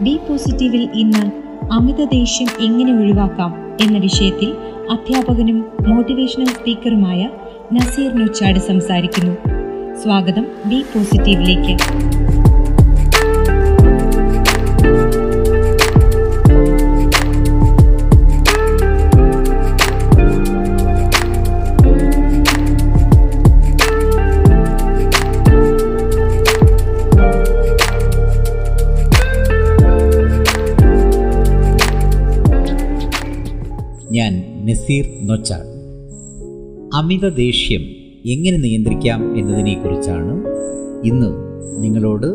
B പോസിറ്റീവിൽ ഇന്ന് അമിത ദേഷ്യം എങ്ങനെ ഒഴിവാക്കാം എന്ന വിഷയത്തിൽ അധ്യാപകനും മോട്ടിവേഷണൽ സ്പീക്കറുമായ നസീർ നൊച്ചാട് സംസാരിക്കുന്നു. സ്വാഗതം ബി പോസിറ്റീവിലേക്ക്. ഞാൻ നസീർ നൊച്ചാൾ അമിത ദേഷ്യം എങ്ങനെ നിയന്ത്രിക്കാം എന്നതിനെക്കുറിച്ചാണ് ഇന്ന് നിങ്ങളോട്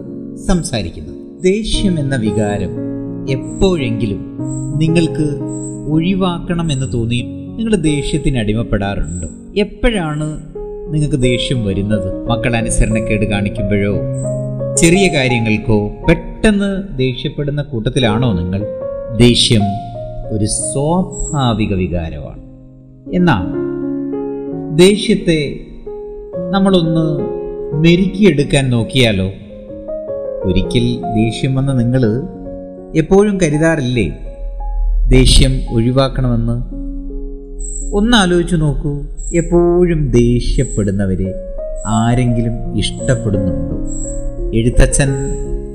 സംസാരിക്കുന്നത്. ദേഷ്യം എന്ന വികാരം എപ്പോഴെങ്കിലും നിങ്ങൾക്ക് ഒഴിവാക്കണമെന്ന് തോന്നി നിങ്ങൾ ദേഷ്യത്തിന് അടിമപ്പെടാറുണ്ട്? എപ്പോഴാണ് നിങ്ങൾക്ക് ദേഷ്യം വരുന്നത്? മക്കൾ അനുസരണക്കേട് കാണിക്കുമ്പോഴോ? ചെറിയ കാര്യങ്ങൾക്കോ? പെട്ടെന്ന് ദേഷ്യപ്പെടുന്ന കൂട്ടത്തിലാണോ നിങ്ങൾ? ദേഷ്യം ഒരു സ്വാഭാവിക വികാരമാണ്. എന്നാൽ ദേഷ്യത്തെ നമ്മളൊന്ന് മെരുക്കിയെടുക്കാൻ നോക്കിയാലോ? ഒരിക്കൽ ദേഷ്യം വന്ന നിങ്ങൾ എപ്പോഴും കരുതാറില്ലേ? ദേഷ്യം ഒഴിവാക്കണമെന്ന്? ഒന്ന് ആലോചിച്ചു നോക്കൂ എപ്പോഴും ദേഷ്യപ്പെടുന്നവരെ ആരെങ്കിലും ഇഷ്ടപ്പെടുന്നുണ്ടോ? എഴുത്തച്ഛൻ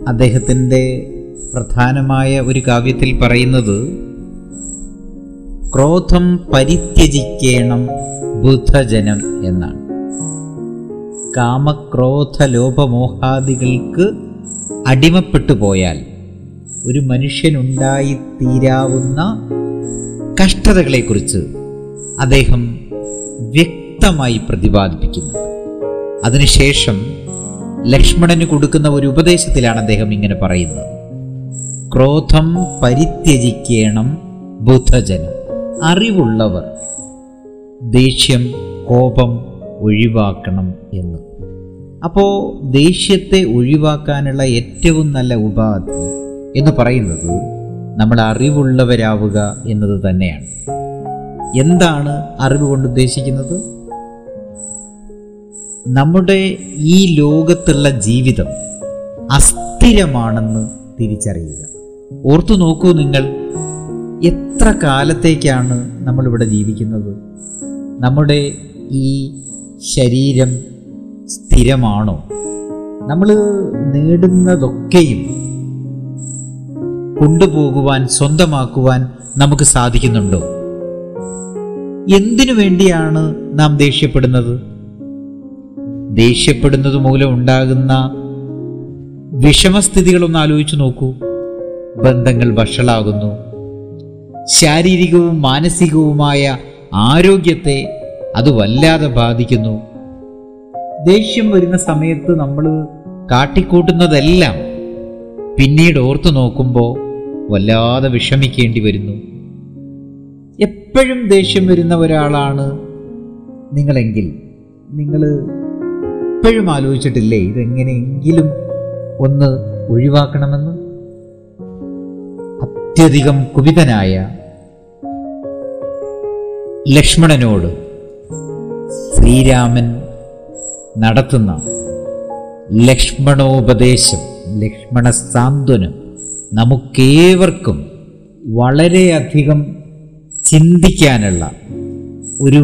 അദ്ദേഹത്തിന്റെ പ്രധാനമായ ഒരു കാവ്യത്തിൽ പറയുന്നത് ക്രോധം പരിത്യജിക്കേണം ബുദ്ധജനം എന്നാണ്. കാമക്രോധ ലോപമോഹാദികൾക്ക് അടിമപ്പെട്ടു പോയാൽ ഒരു മനുഷ്യനുണ്ടായിത്തീരാവുന്ന കഷ്ടതകളെക്കുറിച്ച് അദ്ദേഹം വ്യക്തമായി പ്രതിപാദിപ്പിക്കുന്നുണ്ട്. അതിനുശേഷം ലക്ഷ്മണന് കൊടുക്കുന്ന ഒരു ഉപദേശത്തിലാണ് അദ്ദേഹം ഇങ്ങനെ പറയുന്നത്. ക്രോധം പരിത്യജിക്കേണം ബുദ്ധജനം അറിവുള്ളവർ ദേഷ്യം കോപം ഒഴിവാക്കണം എന്ന്. അപ്പോൾ ദേഷ്യത്തെ ഒഴിവാക്കാനുള്ള ഏറ്റവും നല്ല ഉപാധി എന്ന് പറയുന്നത് നമ്മൾ അറിവുള്ളവരാവുക എന്നത് തന്നെയാണ്. എന്താണ് അറിവ് കൊണ്ട് ഉദ്ദേശിക്കുന്നത്? നമ്മുടെ ഈ ലോകത്തുള്ള ജീവിതം അസ്ഥിരമാണെന്ന് തിരിച്ചറിയുക. ഓർത്തു നോക്കൂ നിങ്ങൾ എത്ര കാലത്തേക്കാണ് നമ്മളിവിടെ ജീവിക്കുന്നത്? നമ്മുടെ ഈ ശരീരം സ്ഥിരമാണോ? നമ്മൾ നേടുന്നതൊക്കെയും കൊണ്ടുപോകുവാൻ സ്വന്തമാക്കുവാൻ നമുക്ക് സാധിക്കുന്നുണ്ടോ? എന്തിനു വേണ്ടിയാണ് നാം ദേഷ്യപ്പെടുന്നത്? ദേഷ്യപ്പെടുന്നത് മൂലം ഉണ്ടാകുന്ന വിഷമസ്ഥിതികളൊന്ന് ആലോചിച്ചു നോക്കൂ. ബന്ധങ്ങൾ വഷളാകുന്നു. ശാരീരികവും മാനസികവുമായ ആരോഗ്യത്തെ അത് വല്ലാതെ ബാധിക്കുന്നു. ദേഷ്യം വരുന്ന സമയത്ത് നമ്മൾ കാട്ടിക്കൂട്ടുന്നതെല്ലാം പിന്നീട് ഓർത്തു നോക്കുമ്പോൾ വല്ലാതെ വിഷമിക്കേണ്ടി വരുന്നു. എപ്പോഴും ദേഷ്യം വരുന്ന ഒരാളാണ് നിങ്ങളെങ്കിൽ. നിങ്ങൾ എപ്പോഴും ആലോചിച്ചിട്ടില്ലേ ഇതെങ്ങനെയെങ്കിലും ഒന്ന് ഒഴിവാക്കണമെന്ന്? അത്യധികം കുപിതനായ ലക്ഷ്മണനോട് ശ്രീരാമൻ നടത്തുന്ന ലക്ഷ്മണോപദേശം ലക്ഷ്മണ സാന്ത്വനം നമുക്കേവർക്കും വളരെയധികം ചിന്തിക്കാനുള്ള ഒരു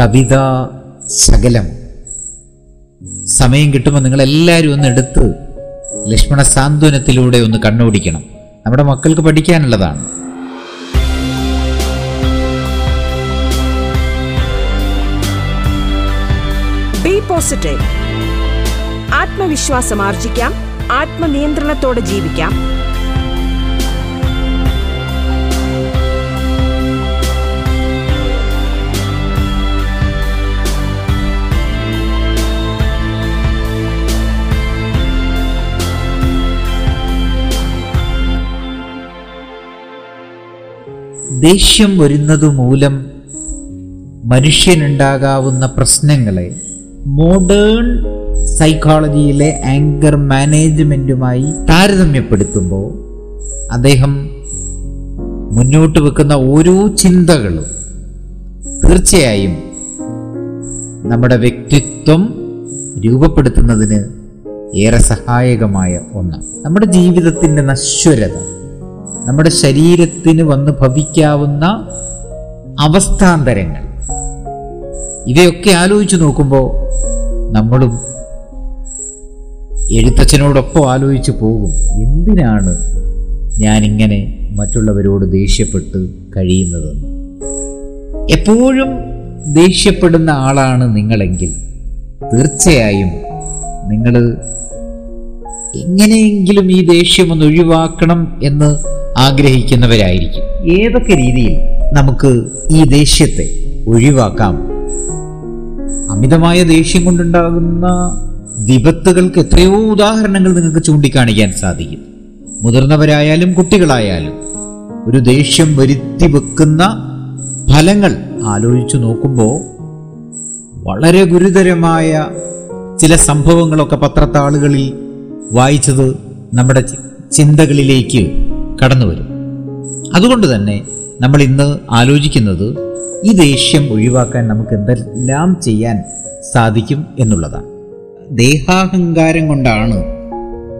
കവിതാ ശകലം. സമയം കിട്ടുമ്പോൾ നിങ്ങളെല്ലാവരും ഒന്ന് എടുത്ത് ലക്ഷ്മണ സാന്ത്വനത്തിലൂടെ ഒന്ന് കണ്ണോടിക്കണം. നമ്മുടെ മക്കൾക്ക് പഠിക്കാനുള്ളതാണ്. ബി പോസിറ്റീവ് ആത്മവിശ്വാസം ആർജിക്കാം. ആത്മനിയന്ത്രണത്തോടെ ജീവിക്കാം. ദേഷ്യം വരുന്നത് മൂലം മനുഷ്യനുണ്ടാകാവുന്ന പ്രശ്നങ്ങളെ മോഡേൺ സൈക്കോളജിയിലെ ആങ്കർ മാനേജ്മെന്റുമായി താരതമ്യപ്പെടുത്തുമ്പോൾ അദ്ദേഹം മുന്നോട്ട് വെക്കുന്ന ഓരോ ചിന്തകളും തീർച്ചയായും നമ്മുടെ വ്യക്തിത്വം രൂപപ്പെടുത്തുന്നതിന് ഏറെ സഹായകമായ ഒന്ന് നമ്മുടെ ജീവിതത്തിന്റെ നശ്വരത. നമ്മുടെ ശരീരത്തിന് വന്ന് ഭവിക്കാവുന്ന അവസ്ഥാന്തരങ്ങൾ. ഇവയൊക്കെ ആലോചിച്ച് നോക്കുമ്പോൾ നമ്മളും എഴുത്തച്ഛനോടൊപ്പം ആലോചിച്ച് പോകും എന്തിനാണ് ഞാനിങ്ങനെ മറ്റുള്ളവരോട് ദേഷ്യപ്പെട്ട് കഴിയുന്നത്? എപ്പോഴും ദേഷ്യപ്പെടുന്ന ആളാണ് നിങ്ങളെങ്കിൽ തീർച്ചയായും നിങ്ങൾ എങ്ങനെയെങ്കിലും ഈ ദേഷ്യം ഒന്ന് ഒഴിവാക്കണം എന്ന് ആഗ്രഹിക്കുന്നവരായിരിക്കും. ഏതൊക്കെ രീതിയിൽ നമുക്ക് ഈ ദേഷ്യത്തെ ഒഴിവാക്കാം? അമിതമായ ദേഷ്യം കൊണ്ടുണ്ടാകുന്ന വിപത്തുകൾക്ക് എത്രയോ ഉദാഹരണങ്ങൾ നിങ്ങൾക്ക് ചൂണ്ടിക്കാണിക്കാൻ സാധിക്കും. മുതിർന്നവരായാലും കുട്ടികളായാലും ഒരു ദേഷ്യം വരുത്തി വെക്കുന്ന ഫലങ്ങൾ ആലോചിച്ചു നോക്കുമ്പോൾ വളരെ ഗുരുതരമായ ചില സംഭവങ്ങളൊക്കെ പത്രത്താളുകളിൽ വായിച്ചത് നമ്മുടെ ചിന്തകളിലേക്ക് കടന്നു വരും. അതുകൊണ്ട് തന്നെ നമ്മൾ ഇന്ന് ആലോചിക്കുന്നത് ഈ ദേഷ്യം ഒഴിവാക്കാൻ നമുക്ക് എന്തെല്ലാം ചെയ്യാൻ സാധിക്കും എന്നുള്ളതാണ്. ദേഹാഹങ്കാരം കൊണ്ടാണ്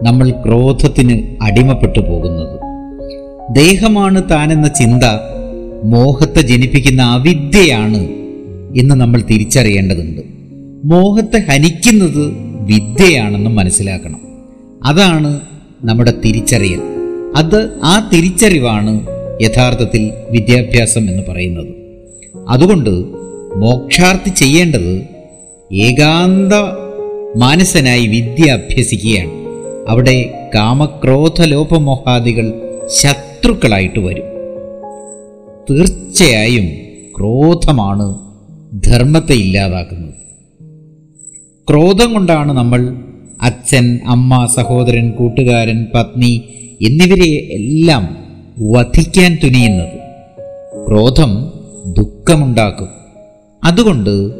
നമ്മൾ ക്രോധത്തിന് അടിമപ്പെട്ടു പോകുന്നത്. ദേഹമാണ് താനെന്ന ചിന്ത മോഹത്തെ ജനിപ്പിക്കുന്ന അവിദ്യയാണ് എന്ന് നമ്മൾ തിരിച്ചറിയേണ്ടതുണ്ട്. മോഹത്തെ ഹനിക്കുന്നത് വിദ്യയാണെന്നും മനസ്സിലാക്കണം. അതാണ് നമ്മുടെ തിരിച്ചറിയൽ. അത് ആ തിരിച്ചറിവാണ് യഥാർത്ഥത്തിൽ വിദ്യാഭ്യാസം എന്ന് പറയുന്നത്. അതുകൊണ്ട് മോക്ഷാർത്ഥി ചെയ്യേണ്ടത് ഏകാന്ത മാനസനായി വിദ്യ അഭ്യസിക്കുകയാണ് അവിടെ കാമക്രോധ ലോപമോഹാദികൾ ശത്രുക്കളായിട്ട് വരും. തീർച്ചയായും ക്രോധമാണ് ധർമ്മത്തെ ഇല്ലാതാക്കുന്നത്. ക്രോധം കൊണ്ടാണ് നമ്മൾ അച്ഛൻ അമ്മ സഹോദരൻ കൂട്ടുകാരൻ പത്നി എന്നിവരെ എല്ലാം വധിക്കാൻ തുനിയുന്നത്. ക്രോധം ദുഃഖമുണ്ടാക്കും. അതുകൊണ്ട്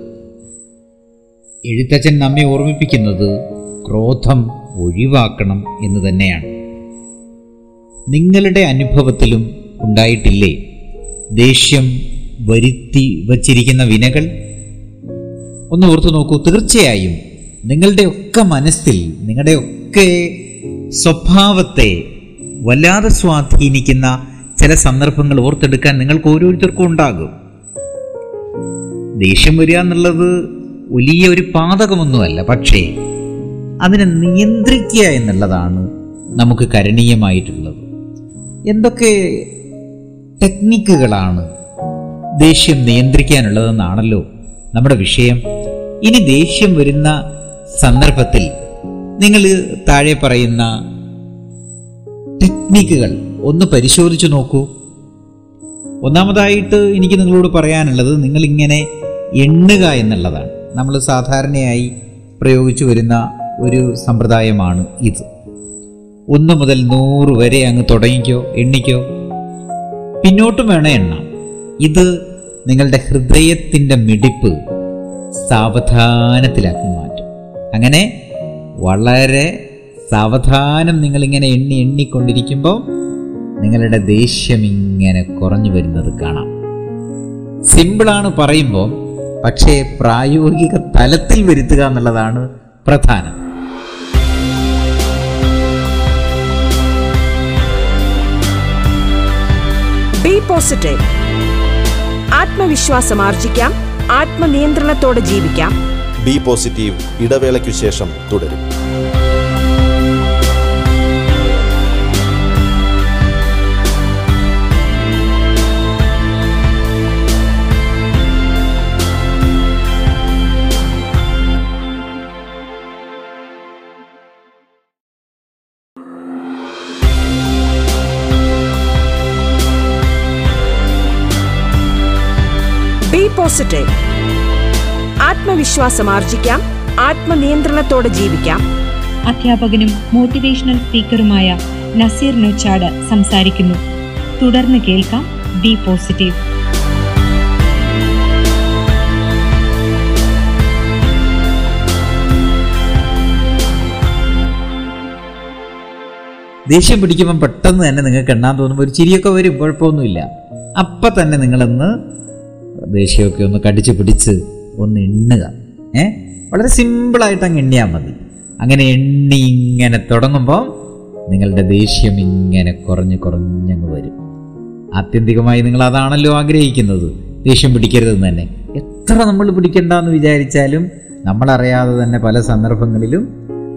എഴുത്തച്ഛൻ നമ്മെ ഓർമ്മിപ്പിക്കുന്നത് ക്രോധം ഒഴിവാക്കണം എന്ന് തന്നെയാണ്. നിങ്ങളുടെ അനുഭവത്തിലും ഉണ്ടായിട്ടില്ലേ? ദേഷ്യം വരുത്തി വച്ചിരിക്കുന്ന വിനകൾ? ഒന്ന് ഓർത്തു നോക്കൂ. തീർച്ചയായും നിങ്ങളുടെ ഒക്കെ മനസ്സിൽ നിങ്ങളുടെ ഒക്കെ സ്വഭാവത്തെ വല്ലാതെ സ്വാധീനിക്കുന്ന ചില സന്ദർഭങ്ങൾ ഓർത്തെടുക്കാൻ നിങ്ങൾക്ക് ഓരോരുത്തർക്കും ഉണ്ടാകും. ദേഷ്യം വരിക എന്നുള്ളത് വലിയ ഒരു പാതകമൊന്നുമല്ല പക്ഷേ അതിനെ നിയന്ത്രിക്കുക എന്നുള്ളതാണ് നമുക്ക് കരണീയമായിട്ടുള്ളത്. എന്തൊക്കെ ടെക്നിക്കുകളാണ് ദേഷ്യം നിയന്ത്രിക്കാനുള്ളതെന്നാണല്ലോ നമ്മുടെ വിഷയം. ഇനി ദേഷ്യം വരുന്ന സന്ദർഭത്തിൽ നിങ്ങൾ താഴെ പറയുന്ന ടെക്നിക്കുകൾ ഒന്ന് പരിശോധിച്ചു നോക്കൂ. ഒന്നാമതായിട്ട് എനിക്ക് നിങ്ങളോട് പറയാനുള്ളത് നിങ്ങളിങ്ങനെ എണ്ണുക എന്നുള്ളതാണ്. നമ്മൾ സാധാരണയായി പ്രയോഗിച്ചു വരുന്ന ഒരു സമ്പ്രദായമാണ് ഇത്. ഒന്ന് മുതൽ നൂറ് വരെ അങ്ങ് തുടങ്ങിക്കോ എണ്ണിക്കോ. പിന്നോട്ടും വേണേ എണ്ണാം. ഇത് നിങ്ങളുടെ ഹൃദയത്തിന്റെ മിടിപ്പ് സാവധാനത്തിലാക്കി മാറ്റും അങ്ങനെ വളരെ സാവധാനം നിങ്ങളിങ്ങനെ എണ്ണി എണ്ണിക്കൊണ്ടിരിക്കുമ്പോൾ നിങ്ങളുടെ ദേഷ്യം ഇങ്ങനെ കുറഞ്ഞു വരുന്നത് കാണാം. സിമ്പിളാണ് പറയുമ്പോൾ പക്ഷേ പ്രായോഗിക തലത്തിൽ വരുത്തുക എന്നുള്ളതാണ് പ്രധാനം. പോസിറ്റീവ് ആത്മവിശ്വാസം ആർജിക്കാം ആത്മനിയന്ത്രണത്തോടെ ജീവിക്കാം. ബി പോസിറ്റീവ് ഇടവേളയ്ക്കു ശേഷം തുടരും. പോസിറ്റീവ് ആത്മവിശ്വാസം ആർജിക്കാം ആത്മനിയന്ത്രണത്തോടെ ജീവിക്കാം. അധ്യാപകനും മോട്ടിവേഷണൽ സ്പീക്കറുമായ നസീർ നൊച്ചാട് സംസാരിക്കുന്നു. തുടർന്ന് കേൾക്കാം ബി പോസിറ്റീവ് ദേഷ്യം പിടിക്കുമ്പോൾ പെട്ടെന്ന് തന്നെ നിങ്ങൾക്ക് എണ്ണാൻ തോന്നുമ്പോൾ ഒരു ചിരിയൊക്കെ വരും കുഴപ്പമൊന്നുമില്ല. അപ്പം തന്നെ നിങ്ങളൊന്ന് ദേഷ്യമൊക്കെ ഒന്ന് കടിച്ചു പിടിച്ച് ഒന്ന് എണ്ണുക. ഏ? വളരെ സിമ്പിളായിട്ട് അങ്ങ് എണ്ണിയാൽ മതി. അങ്ങനെ എണ്ണി ഇങ്ങനെ തുടങ്ങുമ്പോൾ നിങ്ങളുടെ ദേഷ്യം ഇങ്ങനെ കുറഞ്ഞ് കുറഞ്ഞങ്ങ് വരും. ആത്യന്തികമായി നിങ്ങൾ അതാണല്ലോ ആഗ്രഹിക്കുന്നത്. ദേഷ്യം പിടിക്കരുതെന്ന് തന്നെ. എത്ര നമ്മൾ പിടിക്കണ്ടെന്ന് വിചാരിച്ചാലും നമ്മളറിയാതെ തന്നെ പല സന്ദർഭങ്ങളിലും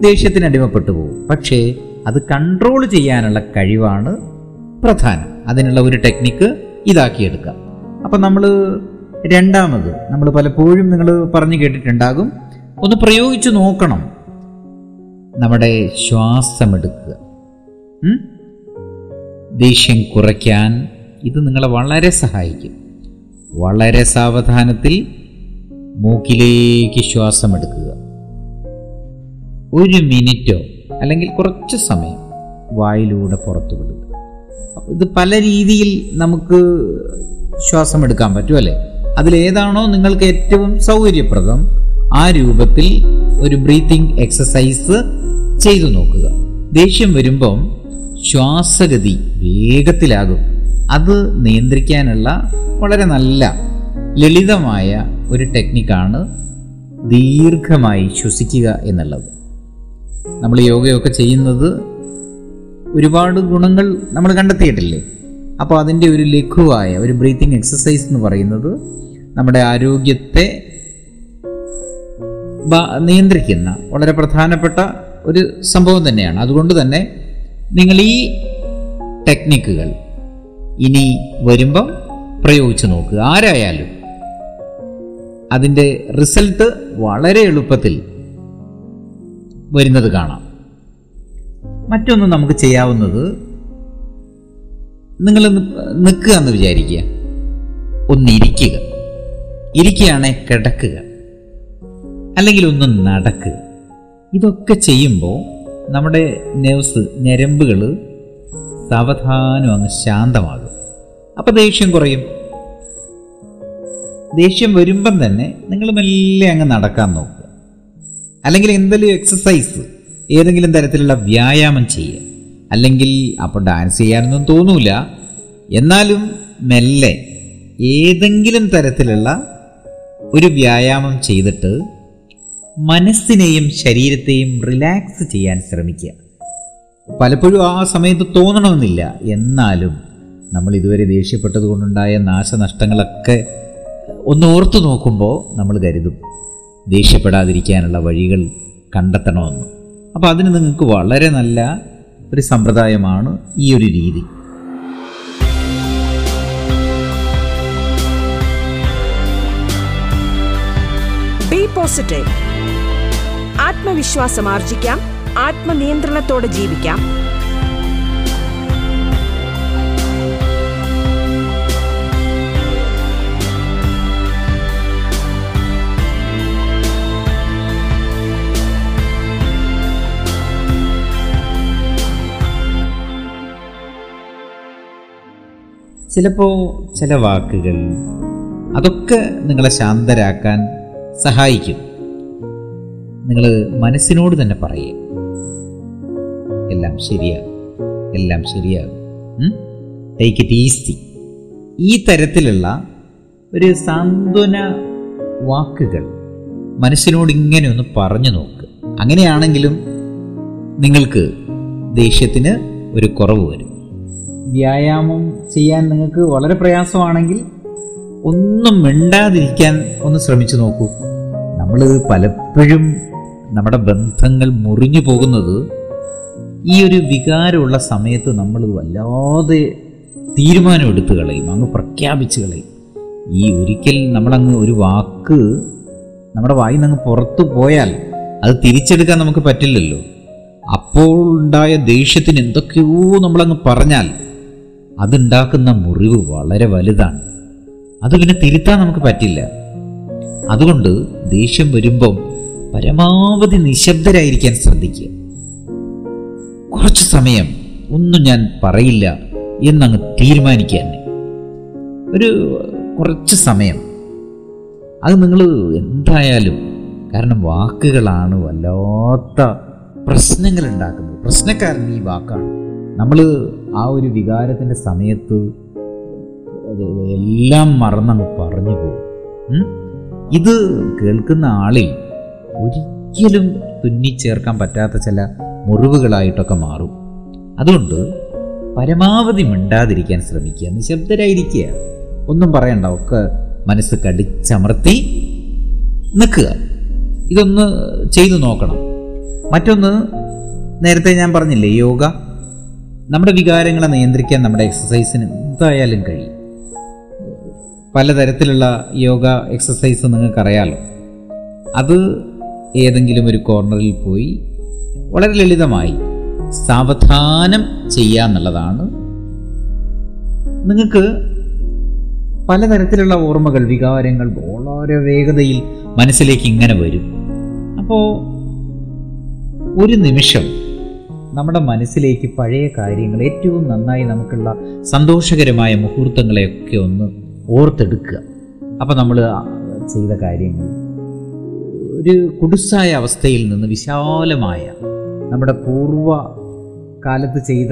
ദേഷ്യത്തിന് അടിമപ്പെട്ടു പോകും. പക്ഷേ അത് കൺട്രോൾ ചെയ്യാനുള്ള കഴിവാണ് പ്രധാനം. അതിനുള്ള ഒരു ടെക്നിക്ക് ഇതാക്കിയെടുക്കാം. അപ്പം നമ്മൾ രണ്ടാമത് നമ്മൾ പലപ്പോഴും നിങ്ങൾ പറഞ്ഞു കേട്ടിട്ടുണ്ടാകും. ഒന്ന് പ്രയോഗിച്ചു നോക്കണം. നമ്മുടെ ശ്വാസമെടുക്കുക? ദേഷ്യം കുറയ്ക്കാൻ ഇത് നിങ്ങളെ വളരെ സഹായിക്കും. വളരെ സാവധാനത്തിൽ മൂക്കിലേക്ക് ശ്വാസമെടുക്കുക. ഒരു മിനിറ്റോ അല്ലെങ്കിൽ കുറച്ച് സമയം വായിലൂടെ പുറത്തു വിടുക. ഇത് പല രീതിയിൽ നമുക്ക് ശ്വാസം എടുക്കാൻ അതിലേതാണോ നിങ്ങൾക്ക് ഏറ്റവും സൗകര്യപ്രദം ആ രൂപത്തിൽ ഒരു ബ്രീത്തിങ് എക്സസൈസ് ചെയ്തു നോക്കുക. ദേഷ്യം വരുമ്പം ശ്വാസഗതി വേഗത്തിലാകും. അത് നിയന്ത്രിക്കാനുള്ള വളരെ നല്ല ലളിതമായ ഒരു ടെക്നിക്കാണ് ദീർഘമായി ശ്വസിക്കുക എന്നുള്ളത്. നമ്മൾ യോഗയൊക്കെ ചെയ്യുന്നത് ഒരുപാട് ഗുണങ്ങൾ നമ്മൾ കണ്ടെത്തിയിട്ടില്ലേ? അപ്പോൾ അതിന്റെ ഒരു ലഘുവായ ഒരു ബ്രീത്തിങ് എക്സസൈസ് എന്ന് പറയുന്നത് നമ്മുടെ ആരോഗ്യത്തെ നിയന്ത്രിക്കുന്ന വളരെ പ്രധാനപ്പെട്ട ഒരു സംഭവം തന്നെയാണ്. അതുകൊണ്ട് തന്നെ നിങ്ങൾ ഈ ടെക്നിക്കുകൾ ഇനി വരുമ്പം പ്രയോഗിച്ചു നോക്കുക. ആരായാലും അതിന്റെ റിസൾട്ട് വളരെ എളുപ്പത്തിൽ വരുന്നത് കാണാം. മറ്റൊന്ന് നമുക്ക് ചെയ്യാവുന്നത് നിങ്ങൾ നിൽക്കുക എന്ന് വിചാരിക്കുക. ഒന്നിരിക്കുക ഇരിക്കുകയാണെ കിടക്കുക. അല്ലെങ്കിൽ ഒന്ന് നടക്കുക. ഇതൊക്കെ ചെയ്യുമ്പോൾ നമ്മുടെ നെവ്സ് ഞരമ്പുകൾ സാവധാനം അങ്ങ് ശാന്തമാകും. അപ്പോൾ ദേഷ്യം കുറയും. ദേഷ്യം വരുമ്പം തന്നെ നിങ്ങൾ മെല്ലെ അങ്ങ് നടക്കാൻ നോക്കുക. അല്ലെങ്കിൽ എന്തെങ്കിലും എക്സസൈസ് ഏതെങ്കിലും തരത്തിലുള്ള വ്യായാമം ചെയ്യുക. അല്ലെങ്കിൽ അപ്പോൾ ഡാൻസ് ചെയ്യാനൊന്നും തോന്നൂല. എന്നാലും മെല്ലെ ഏതെങ്കിലും തരത്തിലുള്ള ഒരു വ്യായാമം ചെയ്തിട്ട് മനസ്സിനെയും ശരീരത്തെയും റിലാക്സ് ചെയ്യാൻ ശ്രമിക്കുക. പലപ്പോഴും ആ സമയത്ത് തോന്നണമെന്നില്ല. എന്നാലും നമ്മൾ ഇതുവരെ ദേഷ്യപ്പെട്ടത് കൊണ്ടുണ്ടായ നാശനഷ്ടങ്ങളൊക്കെ ഒന്ന് ഓർത്തു നോക്കുമ്പോൾ നമ്മൾ കരുതും. ദേഷ്യപ്പെടാതിരിക്കാനുള്ള വഴികൾ കണ്ടെത്തണമെന്ന്. അപ്പോൾ അതിന് നിങ്ങൾക്ക് വളരെ നല്ല ഒരു സമ്പ്രദായമാണ് ഈ ഒരു രീതി. പോസിറ്റീവ് ആത്മവിശ്വാസം ആർജിക്കാം. ആത്മനിയന്ത്രണത്തോടെ ജീവിക്കാം. ചിലപ്പോൾ ചില വാക്കുകൾ അതൊക്കെ നിങ്ങളെ ശാന്തരാക്കാൻ സഹായിക്കും. നിങ്ങൾ മനസ്സിനോട് തന്നെ പറയുക എല്ലാം ശരിയാകും. എല്ലാം ശരിയാകും. ടേക്ക് ഇറ്റ് ഈസി ഈ തരത്തിലുള്ള ഒരു സാന്ത്വന വാക്കുകൾ മനസ്സിനോട് ഇങ്ങനെ ഒന്ന് പറഞ്ഞു നോക്ക്. അങ്ങനെയാണെങ്കിലും നിങ്ങൾക്ക് ദേഷ്യത്തിന് ഒരു കുറവ് വരും. വ്യായാമം ചെയ്യാൻ നിങ്ങൾക്ക് വളരെ പ്രയാസമാണെങ്കിൽ ഒന്നും മിണ്ടാതിരിക്കാൻ ഒന്ന് ശ്രമിച്ചു നോക്കൂ. നമ്മൾ പലപ്പോഴും നമ്മുടെ ബന്ധങ്ങൾ മുറിഞ്ഞു പോകുന്നത് ഈ ഒരു വികാരമുള്ള സമയത്ത് നമ്മൾ വല്ലാതെ തീരുമാനം എടുത്തു കളയും അങ്ങ് പ്രഖ്യാപിച്ച് കളയും. ഈ ഒരിക്കൽ നമ്മളങ്ങ് ഒരു വാക്ക് നമ്മുടെ വായിൽ നിന്ന് പുറത്തു പോയാൽ അത് തിരിച്ചെടുക്കാൻ നമുക്ക് പറ്റില്ലല്ലോ. അപ്പോൾ ഉണ്ടായ ദേഷ്യത്തിന് എന്തൊക്കെയോ നമ്മളങ്ങ് പറഞ്ഞാൽ അതുണ്ടാക്കുന്ന മുറിവ് വളരെ വലുതാണ്. അത് പിന്നെ തിരുത്താൻ നമുക്ക് പറ്റില്ല. അതുകൊണ്ട് ദേഷ്യം വരുമ്പം പരമാവധി നിശബ്ദരായിരിക്കാൻ ശ്രദ്ധിക്കുക. കുറച്ച് സമയം ഒന്നും ഞാൻ പറയില്ല എന്നങ്ങ് തീരുമാനിക്കാൻ ഒരു കുറച്ച് സമയം. അത് നിങ്ങൾ എന്തായാലും കാരണം വാക്കുകളാണ് വല്ലാത്ത പ്രശ്നങ്ങൾ ഉണ്ടാക്കുന്നത് പ്രശ്നക്കാരൻ ഈ വാക്കാണ്. നമ്മൾ ആ ഒരു വികാരത്തിന്റെ സമയത്ത് എല്ലാം മറന്നങ്ങ് പറഞ്ഞു പോകും. ഇത് കേൾക്കുന്ന ആളിൽ ഒരിക്കലും തുന്നിച്ചേർക്കാൻ പറ്റാത്ത ചില മുറിവുകളായിട്ടൊക്കെ മാറും. അതുകൊണ്ട് പരമാവധി മിണ്ടാതിരിക്കാൻ ശ്രമിക്കുക നിശബ്ദരായിരിക്കുക. ഒന്നും പറയണ്ട ഒക്കെ മനസ്സ് കടിച്ചമർത്തി നിൽക്കുക. ഇതൊന്ന് ചെയ്തു നോക്കണം. മറ്റൊന്ന് നേരത്തെ ഞാൻ പറഞ്ഞില്ലേ യോഗ. നമ്മുടെ വികാരങ്ങളെ നിയന്ത്രിക്കാൻ നമ്മുടെ എക്സസൈസിന് എന്തായാലും കഴിയും. പലതരത്തിലുള്ള യോഗ എക്സസൈസ് നിങ്ങൾക്കറിയാലോ. അത് ഏതെങ്കിലും ഒരു കോർണറിൽ പോയി വളരെ ലളിതമായി സാവധാനം ചെയ്യാന്നുള്ളതാണ് നിങ്ങൾക്ക് പലതരത്തിലുള്ള ഓർമ്മകൾ വികാരങ്ങൾ വളരെ വേഗതയിൽ മനസ്സിലേക്ക് ഇങ്ങനെ വരും. അപ്പോൾ ഒരു നിമിഷം നമ്മുടെ മനസ്സിലേക്ക് പഴയ കാര്യങ്ങൾ ഏറ്റവും നന്നായി നമുക്കുള്ള സന്തോഷകരമായ മുഹൂർത്തങ്ങളെയൊക്കെ ഒന്ന് ഓർത്തെടുക്കുക. അപ്പം നമ്മൾ ചെയ്ത കാര്യങ്ങൾ. ഒരു കുടുസായ അവസ്ഥയിൽ നിന്ന് വിശാലമായ നമ്മുടെ പൂർവ കാലത്ത് ചെയ്ത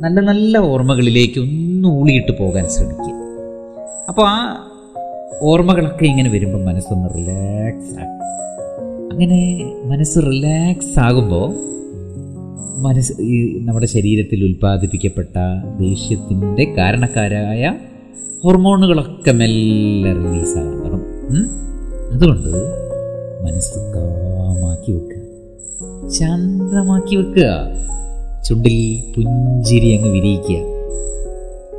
നല്ല നല്ല ഓർമ്മകളിലേക്ക് ഒന്ന് ഊളിയിട്ട് പോകാൻ ശ്രമിക്കുക. അപ്പോൾ ആ ഓർമ്മകളൊക്കെ ഇങ്ങനെ വരുമ്പോൾ മനസ്സൊന്ന് റിലാക്സ് ആക്കും അങ്ങനെ മനസ്സ് റിലാക്സ് ആകുമ്പോൾ മനസ്സ് ഈ നമ്മുടെ ശരീരത്തിൽ ഉൽപ്പാദിപ്പിക്കപ്പെട്ട ദേഷ്യത്തിന്റെ കാരണക്കാരായ ഹോർമോണുകളൊക്കെ മെല്ലെ തുടങ്ങും. അതുകൊണ്ട് മനസ്സ് കാമാക്കി വെക്കുക. ശാന്തമാക്കി വെക്കുക. ചുണ്ടിൽ പുഞ്ചിരി അങ്ങ് വിരിയിക്കുക.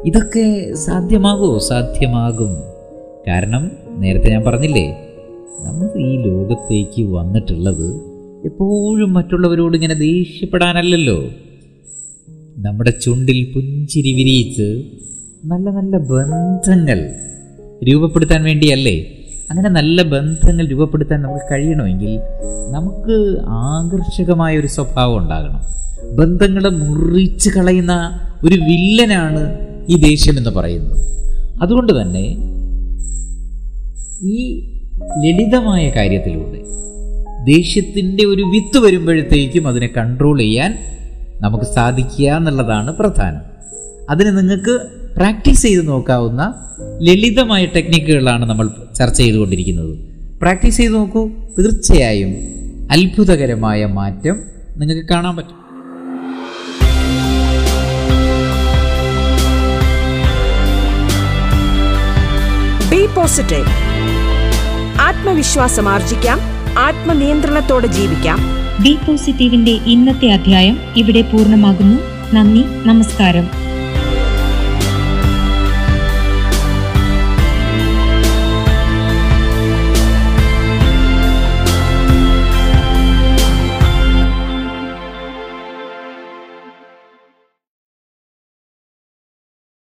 ഇതൊക്കെ സാധ്യമാകുമോ സാധ്യമാകും. കാരണം നേരത്തെ ഞാൻ പറഞ്ഞില്ലേ നമ്മൾ ഈ ലോകത്തേക്ക് വന്നിട്ടുള്ളത് എപ്പോഴും മറ്റുള്ളവരോട് ഇങ്ങനെ ദേഷ്യപ്പെടാനല്ലല്ലോ. നമ്മുടെ ചുണ്ടിൽ പുഞ്ചിരി വിരിയിച്ച് നല്ല നല്ല ബന്ധങ്ങൾ രൂപപ്പെടുത്താൻ വേണ്ടിയല്ലേ? അങ്ങനെ നല്ല ബന്ധങ്ങൾ രൂപപ്പെടുത്താൻ നമുക്ക് കഴിയണമെങ്കിൽ നമുക്ക് ആകർഷകമായ ഒരു സ്വഭാവം ഉണ്ടാകണം. ബന്ധങ്ങളെ മുറിച്ച് കളയുന്ന ഒരു വില്ലനാണ് ഈ ദേഷ്യം എന്ന് പറയുന്നത്. അതുകൊണ്ട് തന്നെ ഈ ലളിതമായ കാര്യത്തിലൂടെ ദേഷ്യത്തിന്റെ ഒരു വിത്ത് വരുമ്പോഴത്തേക്കും അതിനെ കൺട്രോൾ ചെയ്യാൻ നമുക്ക് സാധിക്കുക എന്നുള്ളതാണ് പ്രധാനം. അതിന് നിങ്ങൾക്ക് പ്രാക്ടീസ് ചെയ്ത് നോക്കാവുന്ന ലളിതമായ ടെക്നിക്കുകളാണ് നമ്മൾ ചർച്ച ചെയ്തുകൊണ്ടിരിക്കുന്നത്. പ്രാക്ടീസ് ചെയ്ത് നോക്കൂ. തീർച്ചയായും അത്ഭുതകരമായ മാറ്റം നിങ്ങൾക്ക് കാണാൻ പറ്റും. ബി പോസിറ്റീവ് ആത്മവിശ്വാസം ആർജിക്കാം. ആത്മനിയന്ത്രണത്തോടെ ജീവിക്കാം. ബി പോസിറ്റീവിന്റെ ഇന്നത്തെ അധ്യായം ഇവിടെ പൂർണമാകുന്നു. നന്ദി നമസ്കാരം.